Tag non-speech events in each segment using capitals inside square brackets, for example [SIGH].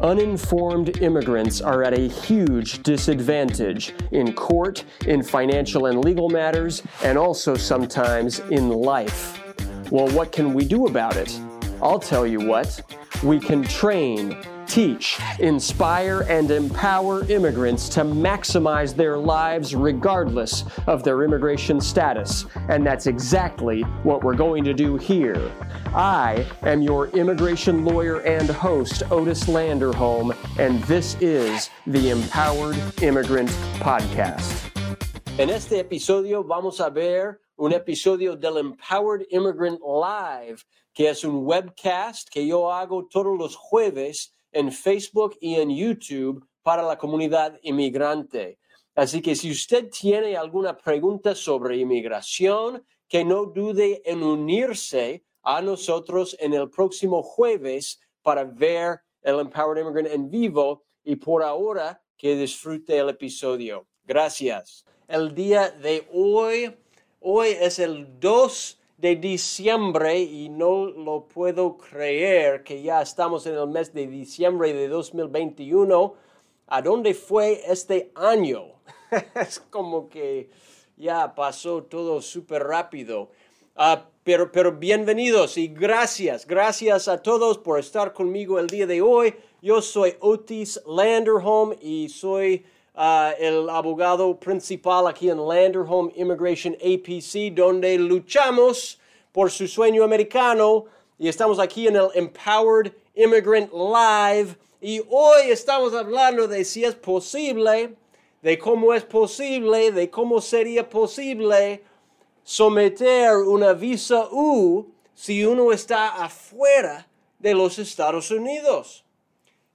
uninformed immigrants are at a huge disadvantage in court, in financial and legal matters, and also sometimes in life. Well, what can we do about it? I'll tell you what. We can train, teach, inspire, and empower immigrants to maximize their lives regardless of their immigration status. And that's exactly what we're going to do here. I am your immigration lawyer and host, Otis Landerholm, and this is the Empowered Immigrant Podcast. En este episodio vamos a ver un episodio del Empowered Immigrant Live, que es un webcast que yo hago todos los jueves en Facebook y en YouTube para la comunidad inmigrante. Así que si usted tiene alguna pregunta sobre inmigración, que no dude en unirse a nosotros en el próximo jueves para ver el Empowered Immigrant en vivo y por ahora que disfrute el episodio. Gracias. El día de hoy, hoy es el 2 de diciembre y no lo puedo creer que ya estamos en el mes de diciembre de 2021. ¿A dónde fue este año? [LAUGHS] es como que ya pasó todo súper rápido. Ah, pero, pero bienvenidos y gracias, gracias a todos por estar conmigo el día de hoy. Yo soy Otis Landerholm y soy uh, el abogado principal aquí en Landerholm Immigration APC, donde luchamos por su sueño americano y estamos aquí en el Empowered Immigrant Live y hoy estamos hablando de si es posible, de cómo es posible, de cómo sería posible someter una visa U si uno está afuera de los Estados Unidos.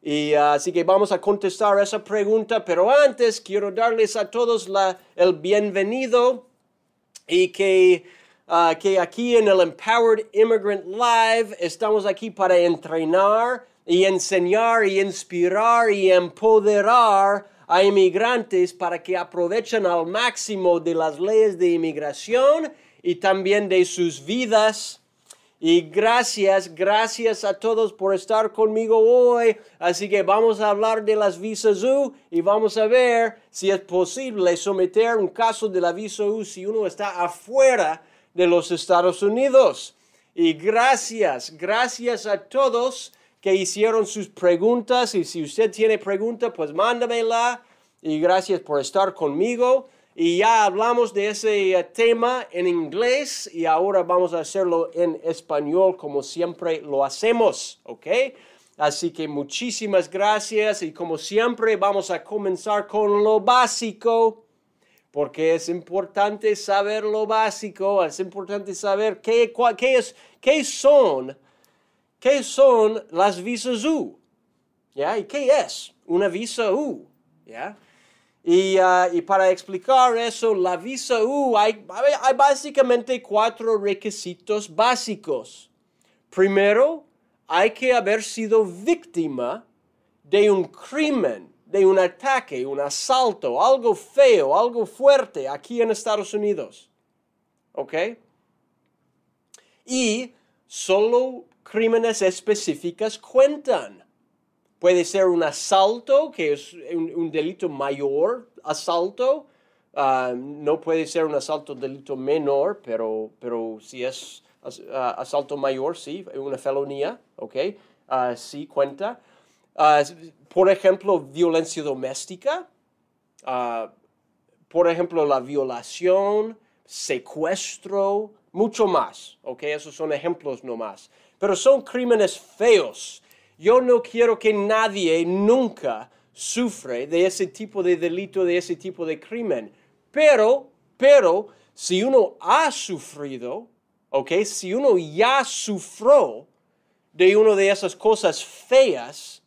Y uh, así que vamos a contestar esa pregunta, pero antes quiero darles a todos el bienvenido y que, uh, que aquí en el Empowered Immigrant Live estamos aquí para entrenar y enseñar y inspirar y empoderar a inmigrantes para que aprovechen al máximo de las leyes de inmigración y también de sus vidas. Y gracias, gracias a todos por estar conmigo hoy. Así que vamos a hablar de las visas U y vamos a ver si es posible someter un caso de la visa U si uno está afuera de los Estados Unidos. Y gracias, gracias a todos que hicieron sus preguntas y si usted tiene pregunta, pues mándamela y gracias por estar conmigo. Y ya hablamos de ese eh, tema en inglés y ahora vamos a hacerlo en español como siempre lo hacemos, ¿ok? Así que muchísimas gracias y como siempre vamos a comenzar con lo básico porque es importante saber lo básico, es importante saber qué, qué, es, qué son ¿Qué son las visas U? ¿Ya? ¿Y qué es una visa U? ¿Ya? Y, uh, y, para explicar eso, la visa U, hay, hay básicamente cuatro requisitos básicos. Primero, hay que haber sido víctima de un crimen, de un ataque, un asalto, algo feo, algo fuerte aquí en Estados Unidos. ¿Ok? Y solo crímenes específicas cuentan. Puede ser un asalto, que es un, delito mayor, asalto. Ah, no puede ser un asalto delito menor, pero, pero si es ah, asalto mayor, sí, una felonía, ¿ok? Uh, sí cuenta. por ejemplo, violencia doméstica. por ejemplo, la violación, secuestro, mucho más, ¿ok? Esos son ejemplos nomás pero son crímenes feos. Yo no quiero que nadie nunca sufre de ese tipo de delito, de ese tipo de crimen. Pero, pero, si uno ha sufrido, ¿ok? Si uno ya sufrió de una de esas cosas feas,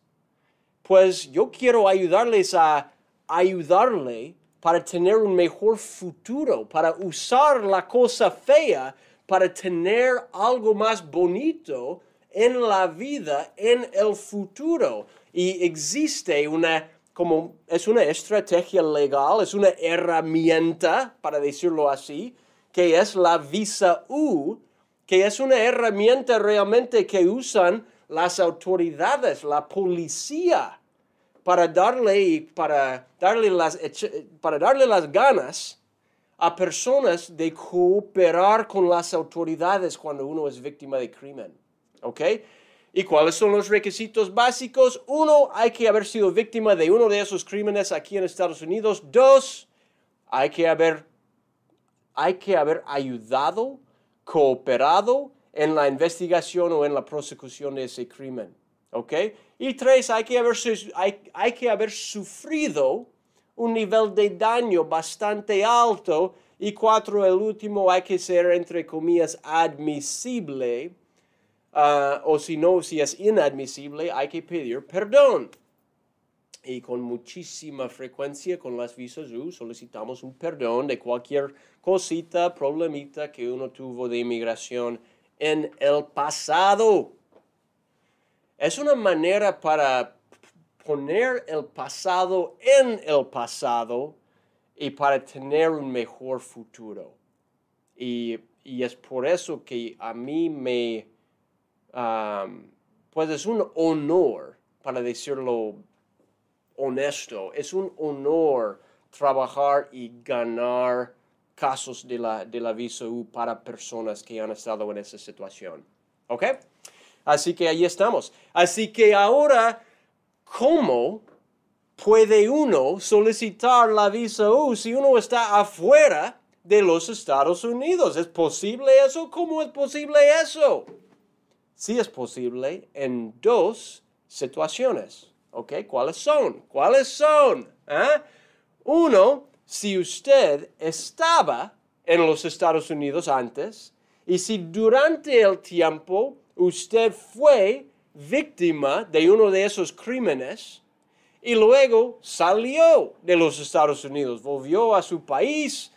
pues yo quiero ayudarles a ayudarle para tener un mejor futuro, para usar la cosa fea para tener algo más bonito en la vida, en el futuro. Y existe una, como es una estrategia legal, es una herramienta, para decirlo así, que es la visa U, que es una herramienta realmente que usan las autoridades, la policía, para darle, para darle, las, para darle las ganas a personas de cooperar con las autoridades cuando uno es víctima de crimen. ¿Ok? ¿Y cuáles son los requisitos básicos? Uno, hay que haber sido víctima de uno de esos crímenes aquí en Estados Unidos. Dos, hay que haber, hay que haber ayudado, cooperado en la investigación o en la prosecución de ese crimen. ¿Ok? Y tres, hay que haber, hay, hay que haber sufrido un nivel de daño bastante alto. Y cuatro, el último, hay que ser, entre comillas, admisible Ah, o si no, si es inadmisible, hay que pedir perdón. Y con muchísima frecuencia con las visas U solicitamos un perdón de cualquier cosita, problemita que uno tuvo de inmigración en el pasado. Es una manera para poner el pasado en el pasado y para tener un mejor futuro. Y, y es por eso que a mí me, pues es un honor, para decirlo honesto, es un honor trabajar y ganar casos de la, de la visa U para personas que han estado en esa situación. ¿Ok? Así que ahí estamos. Así que ahora, ¿cómo puede uno solicitar la visa U si uno está afuera de los Estados Unidos? ¿Es posible eso? ¿Cómo es posible eso? Sí es posible en dos situaciones. ¿Ok? ¿Cuáles son? ¿Cuáles son? ¿Ah? Uno, si usted estaba en los Estados Unidos antes y si durante el tiempo usted fue víctima de uno de esos crímenes y luego salió de los Estados Unidos, volvió a su país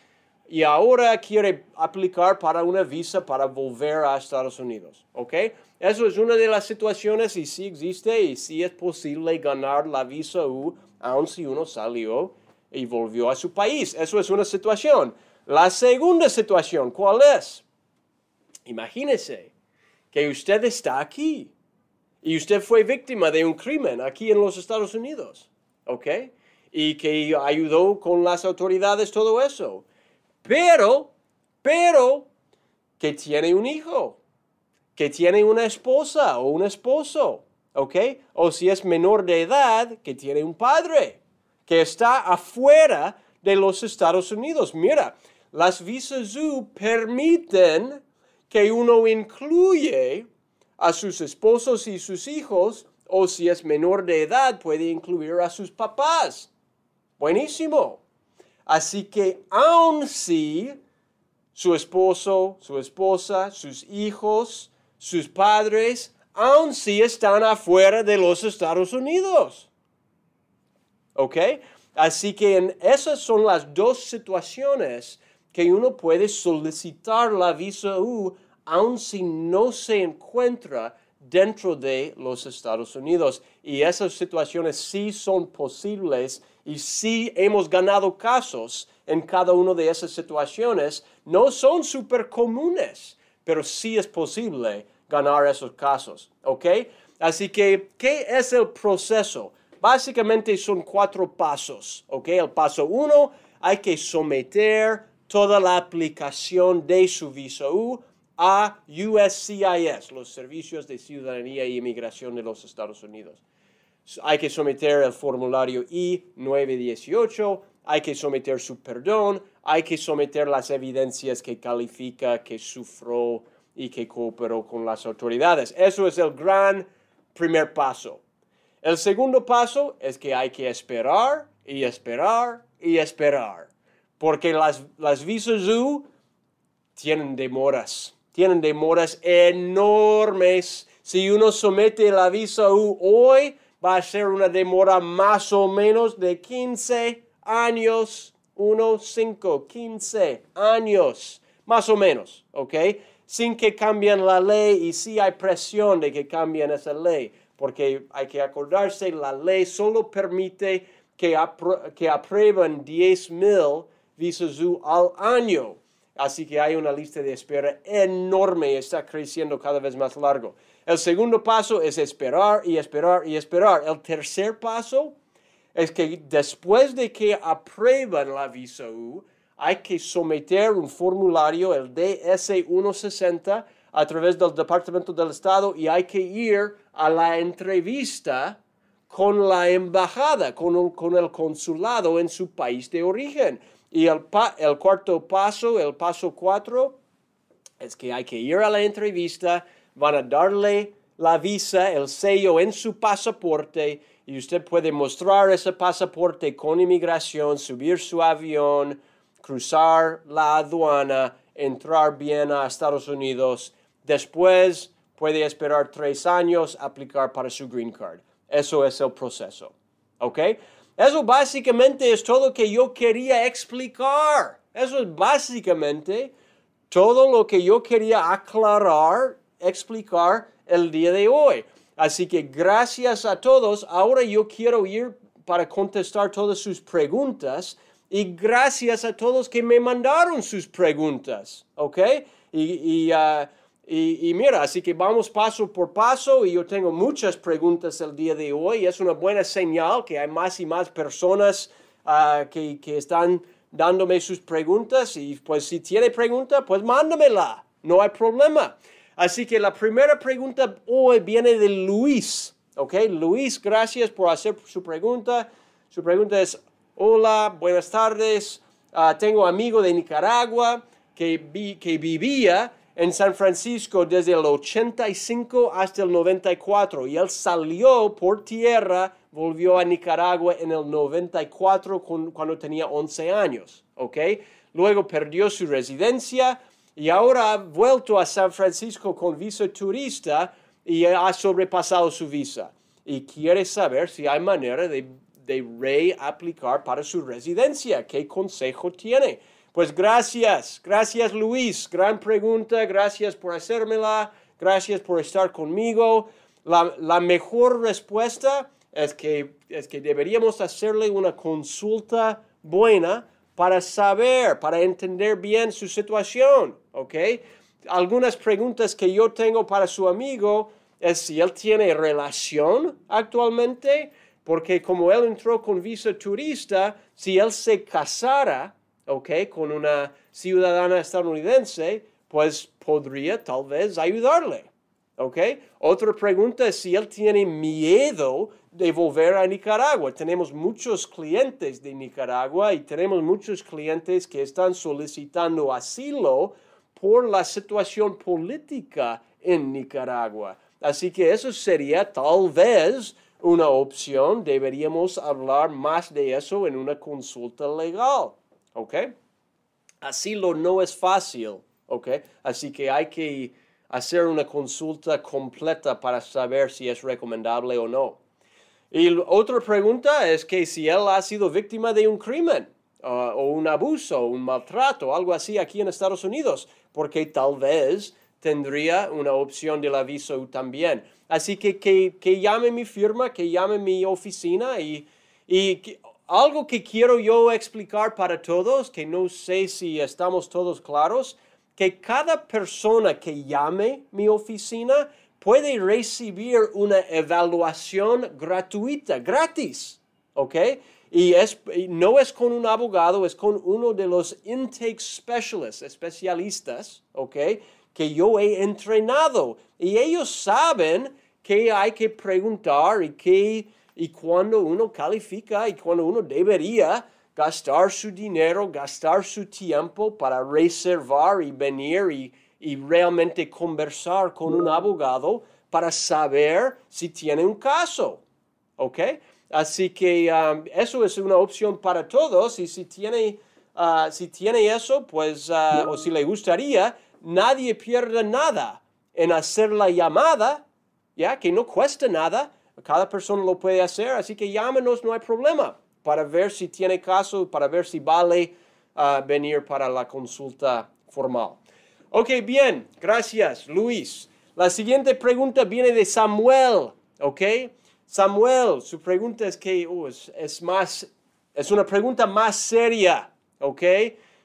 y ahora quiere aplicar para una visa para volver a Estados Unidos. ¿Ok? Eso es una de las situaciones y sí existe y sí es posible ganar la visa U aun si uno salió y volvió a su país. Eso es una situación. La segunda situación, ¿cuál es? Imagínese que usted está aquí y usted fue víctima de un crimen aquí en los Estados Unidos, ¿ok? Y que ayudó con las autoridades todo eso. Pero, pero, que tiene un hijo que tiene una esposa o un esposo, ¿ok? O si es menor de edad, que tiene un padre, que está afuera de los Estados Unidos. Mira, las visas U permiten que uno incluye a sus esposos y sus hijos, o si es menor de edad, puede incluir a sus papás. Buenísimo. Así que aun si su esposo, su esposa, sus hijos sus padres, aun si están afuera de los Estados Unidos. ¿Ok? Así que en esas son las dos situaciones que uno puede solicitar la visa U aun si no se encuentra dentro de los Estados Unidos. Y esas situaciones sí son posibles y sí hemos ganado casos en cada una de esas situaciones. No son súper comunes pero sí es posible ganar esos casos, ¿ok? Así que, ¿qué es el proceso? Básicamente son cuatro pasos, ¿ok? El paso uno, hay que someter toda la aplicación de su visa U a USCIS, los Servicios de Ciudadanía e Inmigración de los Estados Unidos. Hay que someter el formulario I-918, hay que someter su perdón, hay que someter las evidencias que califica que sufrió y que cooperó con las autoridades. Eso es el gran primer paso. El segundo paso es que hay que esperar y esperar y esperar, porque las, las visas U tienen demoras, tienen demoras enormes. Si uno somete la visa U hoy, va a ser una demora más o menos de 15 años, 1, 5, 15 años, más o menos, ¿ok? Sin que cambien la ley y si hay presión de que cambien esa ley, porque hay que acordarse, la ley solo permite que, que aprueben 10 mil visas al año. Así que hay una lista de espera enorme y está creciendo cada vez más largo. El segundo paso es esperar y esperar y esperar. El tercer paso es que después de que aprueban la visa U, hay que someter un formulario, el DS-160, a través del Departamento del Estado y hay que ir a la entrevista con la embajada, con, con el consulado en su país de origen. Y el, el cuarto paso, el paso cuatro, es que hay que ir a la entrevista, van a darle la visa, el sello en su pasaporte y usted puede mostrar ese pasaporte con inmigración, subir su avión, cruzar la aduana, entrar bien a Estados Unidos. Después puede esperar tres años, aplicar para su green card. Eso es el proceso. ¿Ok? Eso básicamente es todo lo que yo quería explicar. Eso es básicamente todo lo que yo quería aclarar, explicar el día de hoy. Así que gracias a todos. Ahora yo quiero ir para contestar todas sus preguntas y gracias a todos que me mandaron sus preguntas. ¿Ok? Y, uh, y, mira, así que vamos paso por paso y yo tengo muchas preguntas el día de hoy. Es una buena señal que hay más y más personas ah, que, que, están dándome sus preguntas y pues si tiene pregunta, pues mándamela, no hay problema. Así que la primera pregunta hoy viene de Luis. ¿Ok? Luis, gracias por hacer su pregunta. Su pregunta es, hola, buenas tardes. Uh, tengo amigo de Nicaragua que, vi, que vivía en San Francisco desde el 85 hasta el 94 y él salió por tierra, volvió a Nicaragua en el 94 cuando tenía 11 años, ¿ok? Luego perdió su residencia y ahora ha vuelto a San Francisco con visa turista y ha sobrepasado su visa y quiere saber si hay manera de, de reaplicar para su residencia. ¿Qué consejo tiene? Pues gracias, gracias Luis, gran pregunta, gracias por hacérmela, gracias por estar conmigo. La, mejor respuesta es que, es que deberíamos hacerle una consulta buena para saber, para entender bien su situación, ¿ok? Algunas preguntas que yo tengo para su amigo es si él tiene relación actualmente, porque como él entró con visa turista, si él se casara, ¿ok? Con una ciudadana estadounidense, pues podría tal vez ayudarle, ¿ok? Otra pregunta es si él tiene miedo de volver a Nicaragua. Tenemos muchos clientes de Nicaragua y tenemos muchos clientes que están solicitando asilo por la situación política en Nicaragua. Así que eso sería tal vez una opción. Deberíamos hablar más de eso en una consulta legal. ¿ok? Asilo no es fácil, ¿ok? Así que hay que hacer una consulta completa para saber si es recomendable o no. Y otra pregunta es que si él ha sido víctima de un crimen uh, o un abuso, un maltrato, algo así aquí en Estados Unidos, porque tal vez tendría una opción del aviso también. Así que que, llame mi firma, que llame mi oficina y, y algo que quiero yo explicar para todos, que no sé si estamos todos claros, que cada persona que llame mi oficina puede recibir una evaluación gratuita, gratis, ¿ok? Y, no es con un abogado, es con uno de los intake specialists, especialistas, ¿ok? Que yo he entrenado. Y ellos saben que hay que preguntar y que y cuando uno califica y cuando uno debería gastar su dinero, gastar su tiempo para reservar y venir y, realmente conversar con un abogado para saber si tiene un caso. ¿Ok? Así que um, eso es una opción para todos y si tiene, uh, si tiene eso, pues, uh, o si le gustaría, nadie pierde nada en hacer la llamada, ya que no cuesta nada, cada persona lo puede hacer, así que llámenos, no hay problema, para ver si tiene caso, para ver si vale uh, venir para la consulta formal. Ok, bien, gracias, Luis. La siguiente pregunta viene de Samuel, ok. Samuel, su pregunta es que uh, es, más, es una pregunta más seria, ok.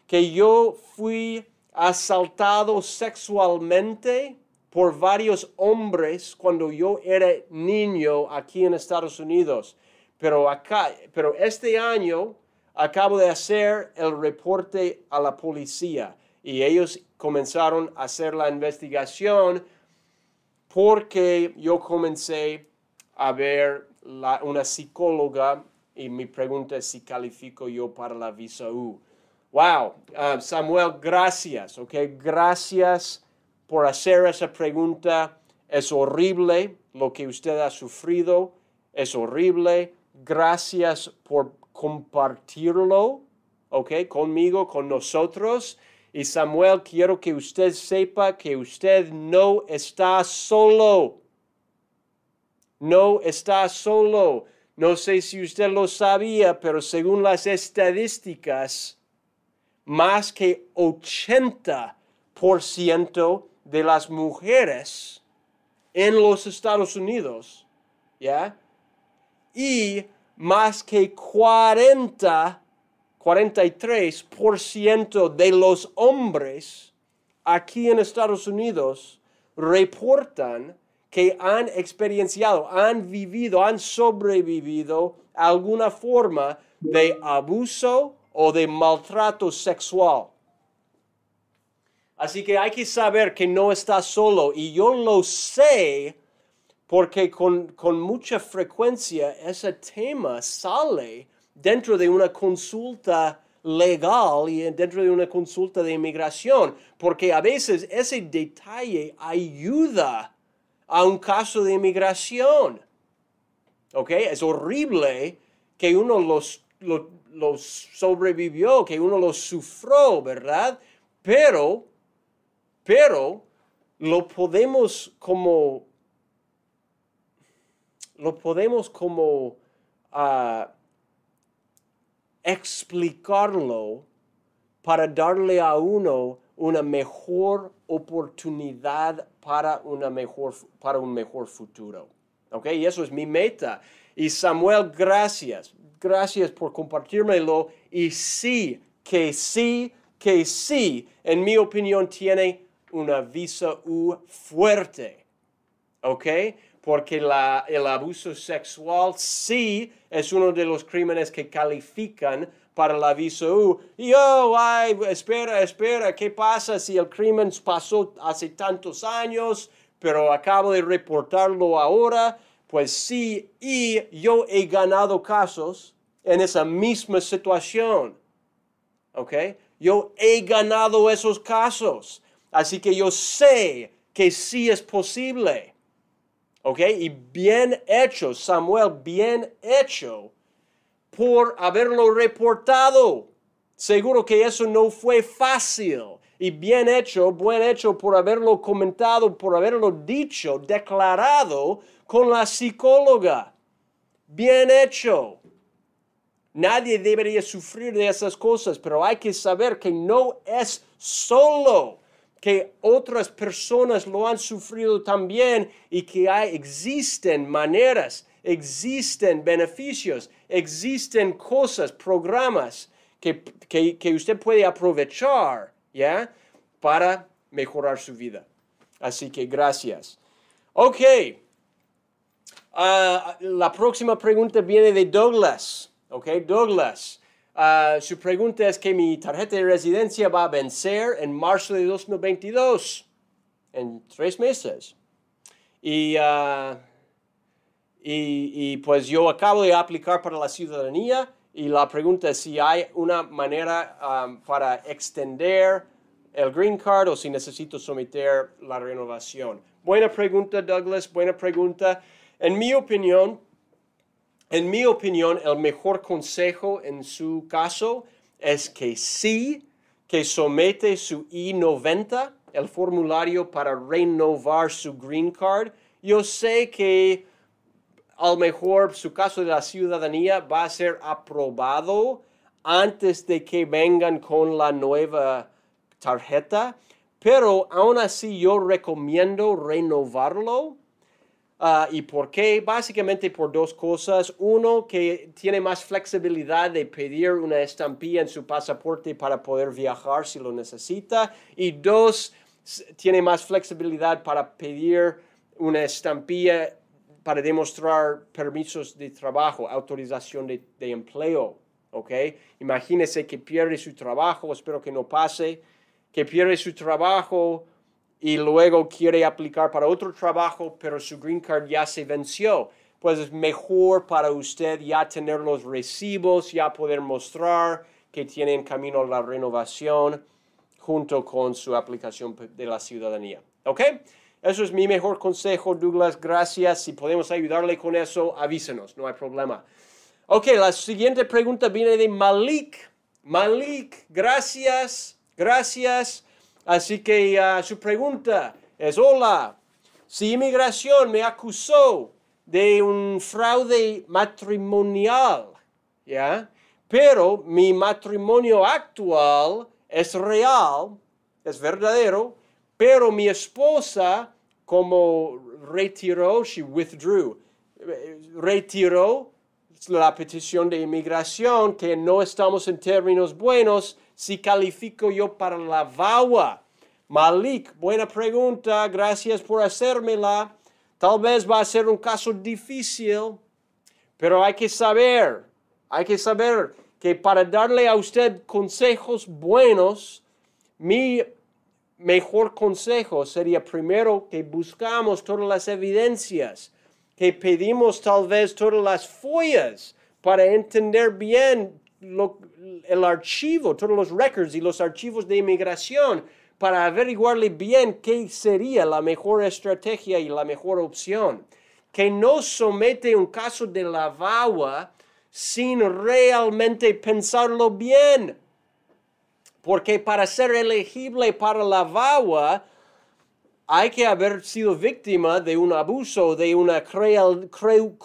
Que yo fui asaltado sexualmente por varios hombres cuando yo era niño aquí en Estados Unidos. Pero acá, pero este año acabo de hacer el reporte a la policía y ellos comenzaron a hacer la investigación porque yo comencé a ver una psicóloga y mi pregunta es si califico yo para la visa U. Wow, uh, Samuel, gracias, ok, gracias por hacer esa pregunta. Es horrible lo que usted ha sufrido, es horrible. Gracias por compartirlo, ok, conmigo, con nosotros. Y Samuel, quiero que usted sepa que usted no está solo. No está solo. No sé si usted lo sabía, pero según las estadísticas, más que 80% de las mujeres en los Estados Unidos, ¿ya? Y más que 40, 43% de los hombres aquí en Estados Unidos reportan que han experienciado, han vivido, han sobrevivido alguna forma de abuso o de maltrato sexual. Así que hay que saber que no está solo y yo lo sé porque con, con mucha frecuencia ese tema sale dentro de una consulta legal y dentro de una consulta de inmigración, porque a veces ese detalle ayuda a un caso de inmigración. ¿Ok? Es horrible que uno los, los, sobrevivió, que uno los sufrió, ¿verdad? Pero, pero lo podemos como, lo podemos como uh, explicarlo para darle a uno una mejor oportunidad para, una mejor, para un mejor futuro. ¿Ok? Y eso es mi meta. Y Samuel, gracias. Gracias por compartírmelo. Y sí, que sí, que sí, en mi opinión tiene una visa U fuerte. ¿Ok? Porque la, el abuso sexual sí es uno de los crímenes que califican para la visa U. Y oh, ay, espera, espera, ¿qué pasa si el crimen pasó hace tantos años, pero acabo de reportarlo ahora? Pues sí, y yo he ganado casos en esa misma situación. ¿Ok? Yo he ganado esos casos. Así que yo sé que sí es posible. ¿Ok? Y bien hecho, Samuel, bien hecho por haberlo reportado. Seguro que eso no fue fácil y bien hecho, buen hecho por haberlo comentado, por haberlo dicho, declarado con la psicóloga. Bien hecho. Nadie debería sufrir de esas cosas, pero hay que saber que no es solo que otras personas lo han sufrido también y que hay, existen maneras, existen beneficios, existen cosas, programas que, que, usted puede aprovechar, ¿ya? Para mejorar su vida. Así que gracias. Ok. Ah, la próxima pregunta viene de Douglas. Ok, Douglas. Ah, su pregunta es que mi tarjeta de residencia va a vencer en marzo de 2022, en tres meses. Y uh, y, pues yo acabo de aplicar para la ciudadanía y la pregunta es si hay una manera um, para extender el green card o si necesito someter la renovación. Buena pregunta, Douglas, buena pregunta. En mi opinión, en mi opinión, el mejor consejo en su caso es que sí, que somete su I-90, el formulario para renovar su green card. Yo sé que a lo mejor su caso de la ciudadanía va a ser aprobado antes de que vengan con la nueva tarjeta, pero aún así yo recomiendo renovarlo. Ah, ¿Y por qué? Básicamente por dos cosas. Uno, que tiene más flexibilidad de pedir una estampilla en su pasaporte para poder viajar si lo necesita. Y dos, tiene más flexibilidad para pedir una estampilla para demostrar permisos de trabajo, autorización de, de empleo. ¿ok? Imagínese que pierde su trabajo, espero que no pase, que pierde su trabajo y luego quiere aplicar para otro trabajo, pero su green card ya se venció. Pues es mejor para usted ya tener los recibos, ya poder mostrar que tiene en camino la renovación junto con su aplicación de la ciudadanía. ¿Ok? Eso es mi mejor consejo, Douglas. Gracias. Si podemos ayudarle con eso, avísenos, no hay problema. Ok, la siguiente pregunta viene de Malik. Malik, gracias, gracias. Así que uh, su pregunta es, hola, si inmigración me acusó de un fraude matrimonial, ¿ya? Pero mi matrimonio actual es real, es verdadero, pero mi esposa como retiró, she withdrew, retiró la petición de inmigración, que no estamos en términos buenos, si califico yo para la VAWA. Malik, buena pregunta, gracias por hacérmela. Tal vez va a ser un caso difícil, pero hay que saber, hay que saber que para darle a usted consejos buenos, mi mejor consejo sería primero que buscamos todas las evidencias que pedimos tal vez todas las follas para entender bien el archivo, todos los records y los archivos de inmigración para averiguarle bien qué sería la mejor estrategia y la mejor opción. Que no somete un caso de la VAWA sin realmente pensarlo bien. Porque para ser elegible para la VAWA, hay que haber sido víctima de un abuso, de una crueldad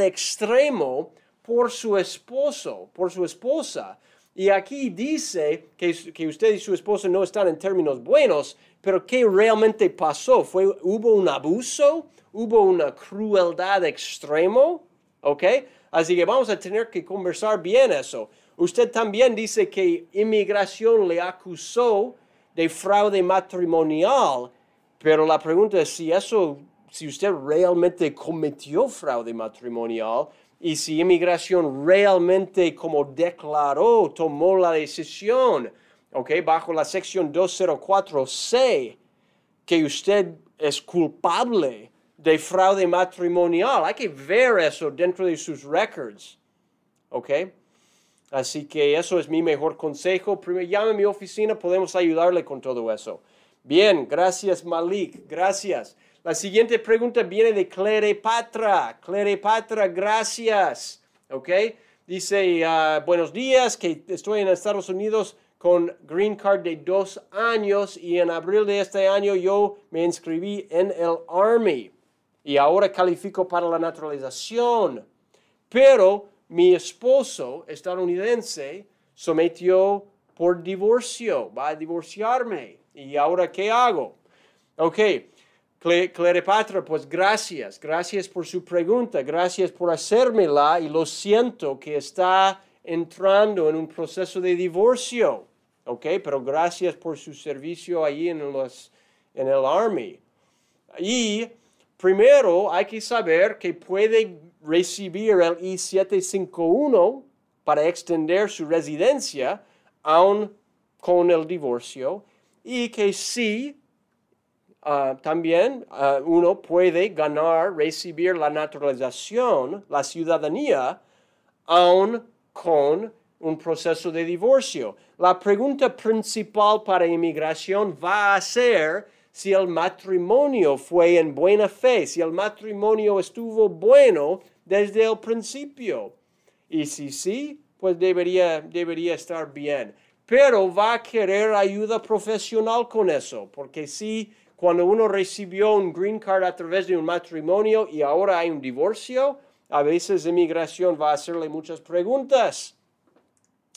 extremo por su esposo, por su esposa. Y aquí dice que, que, usted y su esposo no están en términos buenos, pero ¿qué realmente pasó? ¿Fue, ¿Hubo un abuso? ¿Hubo una crueldad extremo? ¿Ok? Así que vamos a tener que conversar bien eso. Usted también dice que inmigración le acusó de fraude matrimonial pero la pregunta es si eso, si usted realmente cometió fraude matrimonial y si inmigración realmente como declaró, tomó la decisión, ¿ok? Bajo la sección 204C, que usted es culpable de fraude matrimonial. Hay que ver eso dentro de sus records, ¿ok? Así que eso es mi mejor consejo. Primero llame a mi oficina, podemos ayudarle con todo eso. Bien, gracias Malik, gracias. La siguiente pregunta viene de Clerepatra. Clerepatra, gracias. ¿Ok? Dice, uh, buenos días, que estoy en Estados Unidos con Green Card de dos años y en abril de este año yo me inscribí en el Army y ahora califico para la naturalización. Pero mi esposo estadounidense sometió por divorcio, va a divorciarme. ¿Y ahora qué hago? Ok, Cleopatra, pues gracias, gracias por su pregunta, gracias por hacérmela y lo siento que está entrando en un proceso de divorcio. Ok, pero gracias por su servicio allí en, los, en el Army. Y primero hay que saber que puede recibir el I-751 para extender su residencia aún con el divorcio y que sí, ah, también ah, uno puede ganar, recibir la naturalización, la ciudadanía, aún con un proceso de divorcio. La pregunta principal para inmigración va a ser si el matrimonio fue en buena fe, si el matrimonio estuvo bueno desde el principio. Y si sí, pues debería, debería estar bien pero va a querer ayuda profesional con eso, porque si cuando uno recibió un green card a través de un matrimonio y ahora hay un divorcio, a veces inmigración va a hacerle muchas preguntas.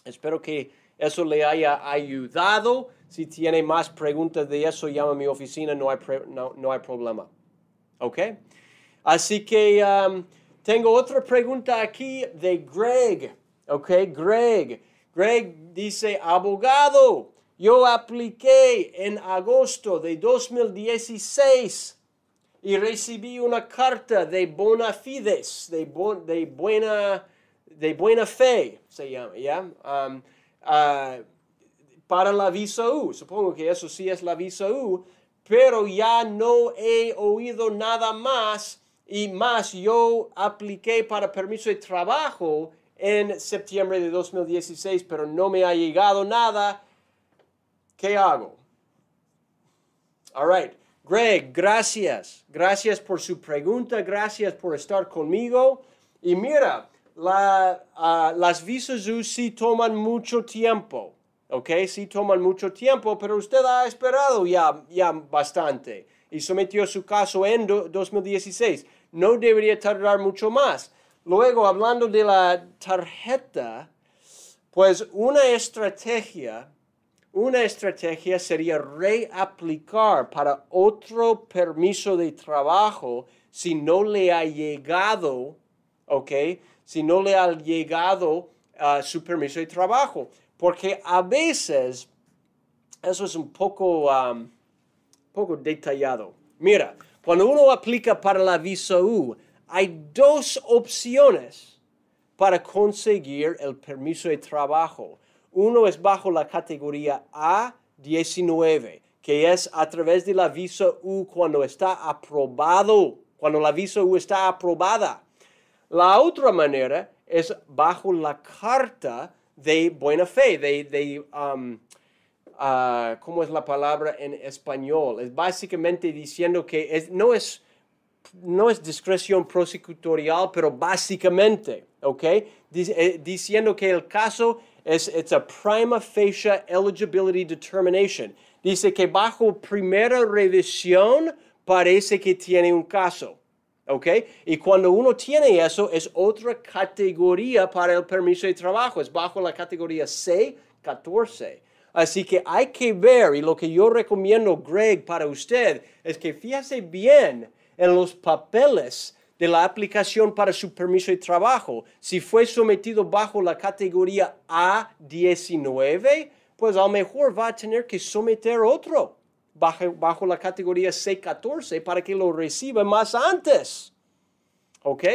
Espero que eso le haya ayudado. Si tiene más preguntas de eso, llama a mi oficina, no hay, no, hay problema. ¿Ok? Así que um, tengo otra pregunta aquí de Greg. ¿Ok? Greg. Greg dice, abogado, yo apliqué en agosto de 2016 y recibí una carta de bona fides, de, buena, fe, se llama, ¿ya? Uh, para la visa U. Supongo que eso sí es la visa U, pero ya no he oído nada más y más yo apliqué para permiso de trabajo en septiembre de 2016, pero no me ha llegado nada. ¿Qué hago? All right. Greg, gracias. Gracias por su pregunta, gracias por estar conmigo. Y mira, la, uh, las visas U sí toman mucho tiempo, ¿ok? Sí toman mucho tiempo, pero usted ha esperado ya, ya bastante y sometió su caso en 2016. No debería tardar mucho más. Luego, hablando de la tarjeta, pues una estrategia una estrategia sería reaplicar para otro permiso de trabajo si no le ha llegado, ¿ok? Si no le ha llegado uh, su permiso de trabajo. Porque a veces, eso es un poco, poco detallado. Mira, cuando uno aplica para la visa U, hay dos opciones para conseguir el permiso de trabajo. Uno es bajo la categoría A19, que es a través de la visa U cuando está aprobado, cuando la visa U está aprobada. La otra manera es bajo la carta de buena fe, de, de um, uh, ¿cómo es la palabra en español? Es básicamente diciendo que no, es, no es discreción prosecutorial, pero básicamente, ¿ok? Eh, diciendo que el caso es it's a prima facie eligibility determination. Dice que bajo primera revisión parece que tiene un caso. ¿Ok? Y cuando uno tiene eso, es otra categoría para el permiso de trabajo. Es bajo la categoría C14. Así que hay que ver, y lo que yo recomiendo, Greg, para usted, es que fíjese bien en los papeles de la aplicación para su permiso de trabajo. Si fue sometido bajo la categoría A19, pues a lo mejor va a tener que someter otro bajo, bajo la categoría C14 para que lo reciba más antes. ¿Ok?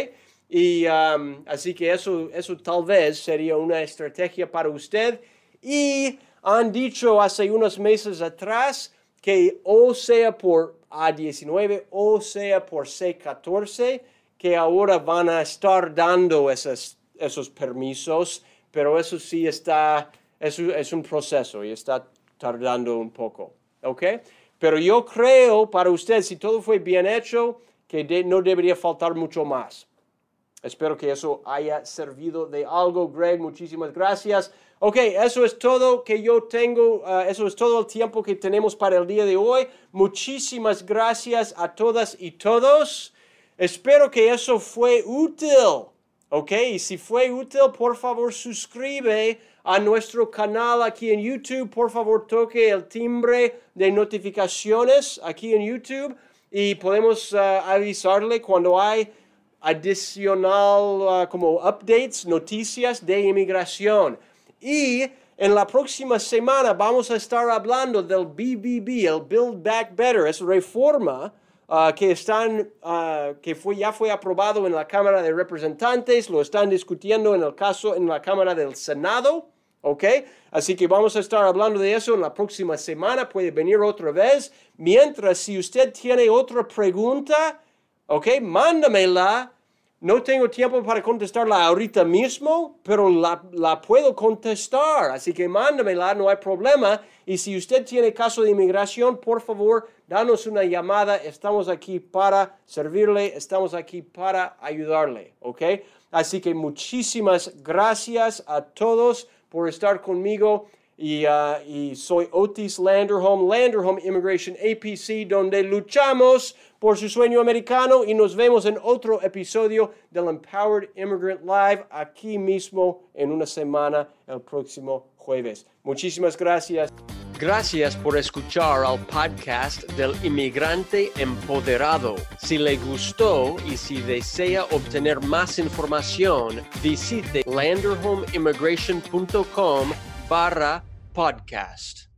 Y um, así que eso, eso tal vez sería una estrategia para usted. Y han dicho hace unos meses atrás que o sea por A19 o sea por C14, que ahora van a estar dando esos, esos permisos, pero eso sí está, eso es un proceso y está tardando un poco, ¿ok? Pero yo creo para usted, si todo fue bien hecho, que no debería faltar mucho más. Espero que eso haya servido de algo, Greg. Muchísimas gracias. Ok, eso es todo que yo tengo, uh, eso es todo el tiempo que tenemos para el día de hoy. Muchísimas gracias a todas y todos. Espero que eso fue útil. ¿Ok? Y si fue útil, por favor suscribe a nuestro canal aquí en YouTube. Por favor, toque el timbre de notificaciones aquí en YouTube y podemos uh, avisarle cuando hay adicional uh, como updates, noticias de inmigración. Y en la próxima semana vamos a estar hablando del BBB, el Build Back Better, es reforma Ah, que, están, ah, que fue, ya fue aprobado en la Cámara de Representantes, lo están discutiendo en el caso en la Cámara del Senado, ¿ok? Así que vamos a estar hablando de eso en la próxima semana, puede venir otra vez. Mientras, si usted tiene otra pregunta, ¿ok? Mándamela no tengo tiempo para contestarla ahorita mismo, pero la, la, puedo contestar. Así que mándamela, no hay problema. Y si usted tiene caso de inmigración, por favor, danos una llamada. Estamos aquí para servirle, estamos aquí para ayudarle. ¿Ok? Así que muchísimas gracias a todos por estar conmigo. Y, uh, soy Otis Landerholm, Landerholm Immigration APC, donde luchamos por su sueño americano y nos vemos en otro episodio del Empowered Immigrant Live aquí mismo en una semana el próximo jueves. Muchísimas gracias. Gracias por escuchar al podcast del inmigrante empoderado. Si le gustó y si desea obtener más información, visite landerhomeimmigration.com barra podcast.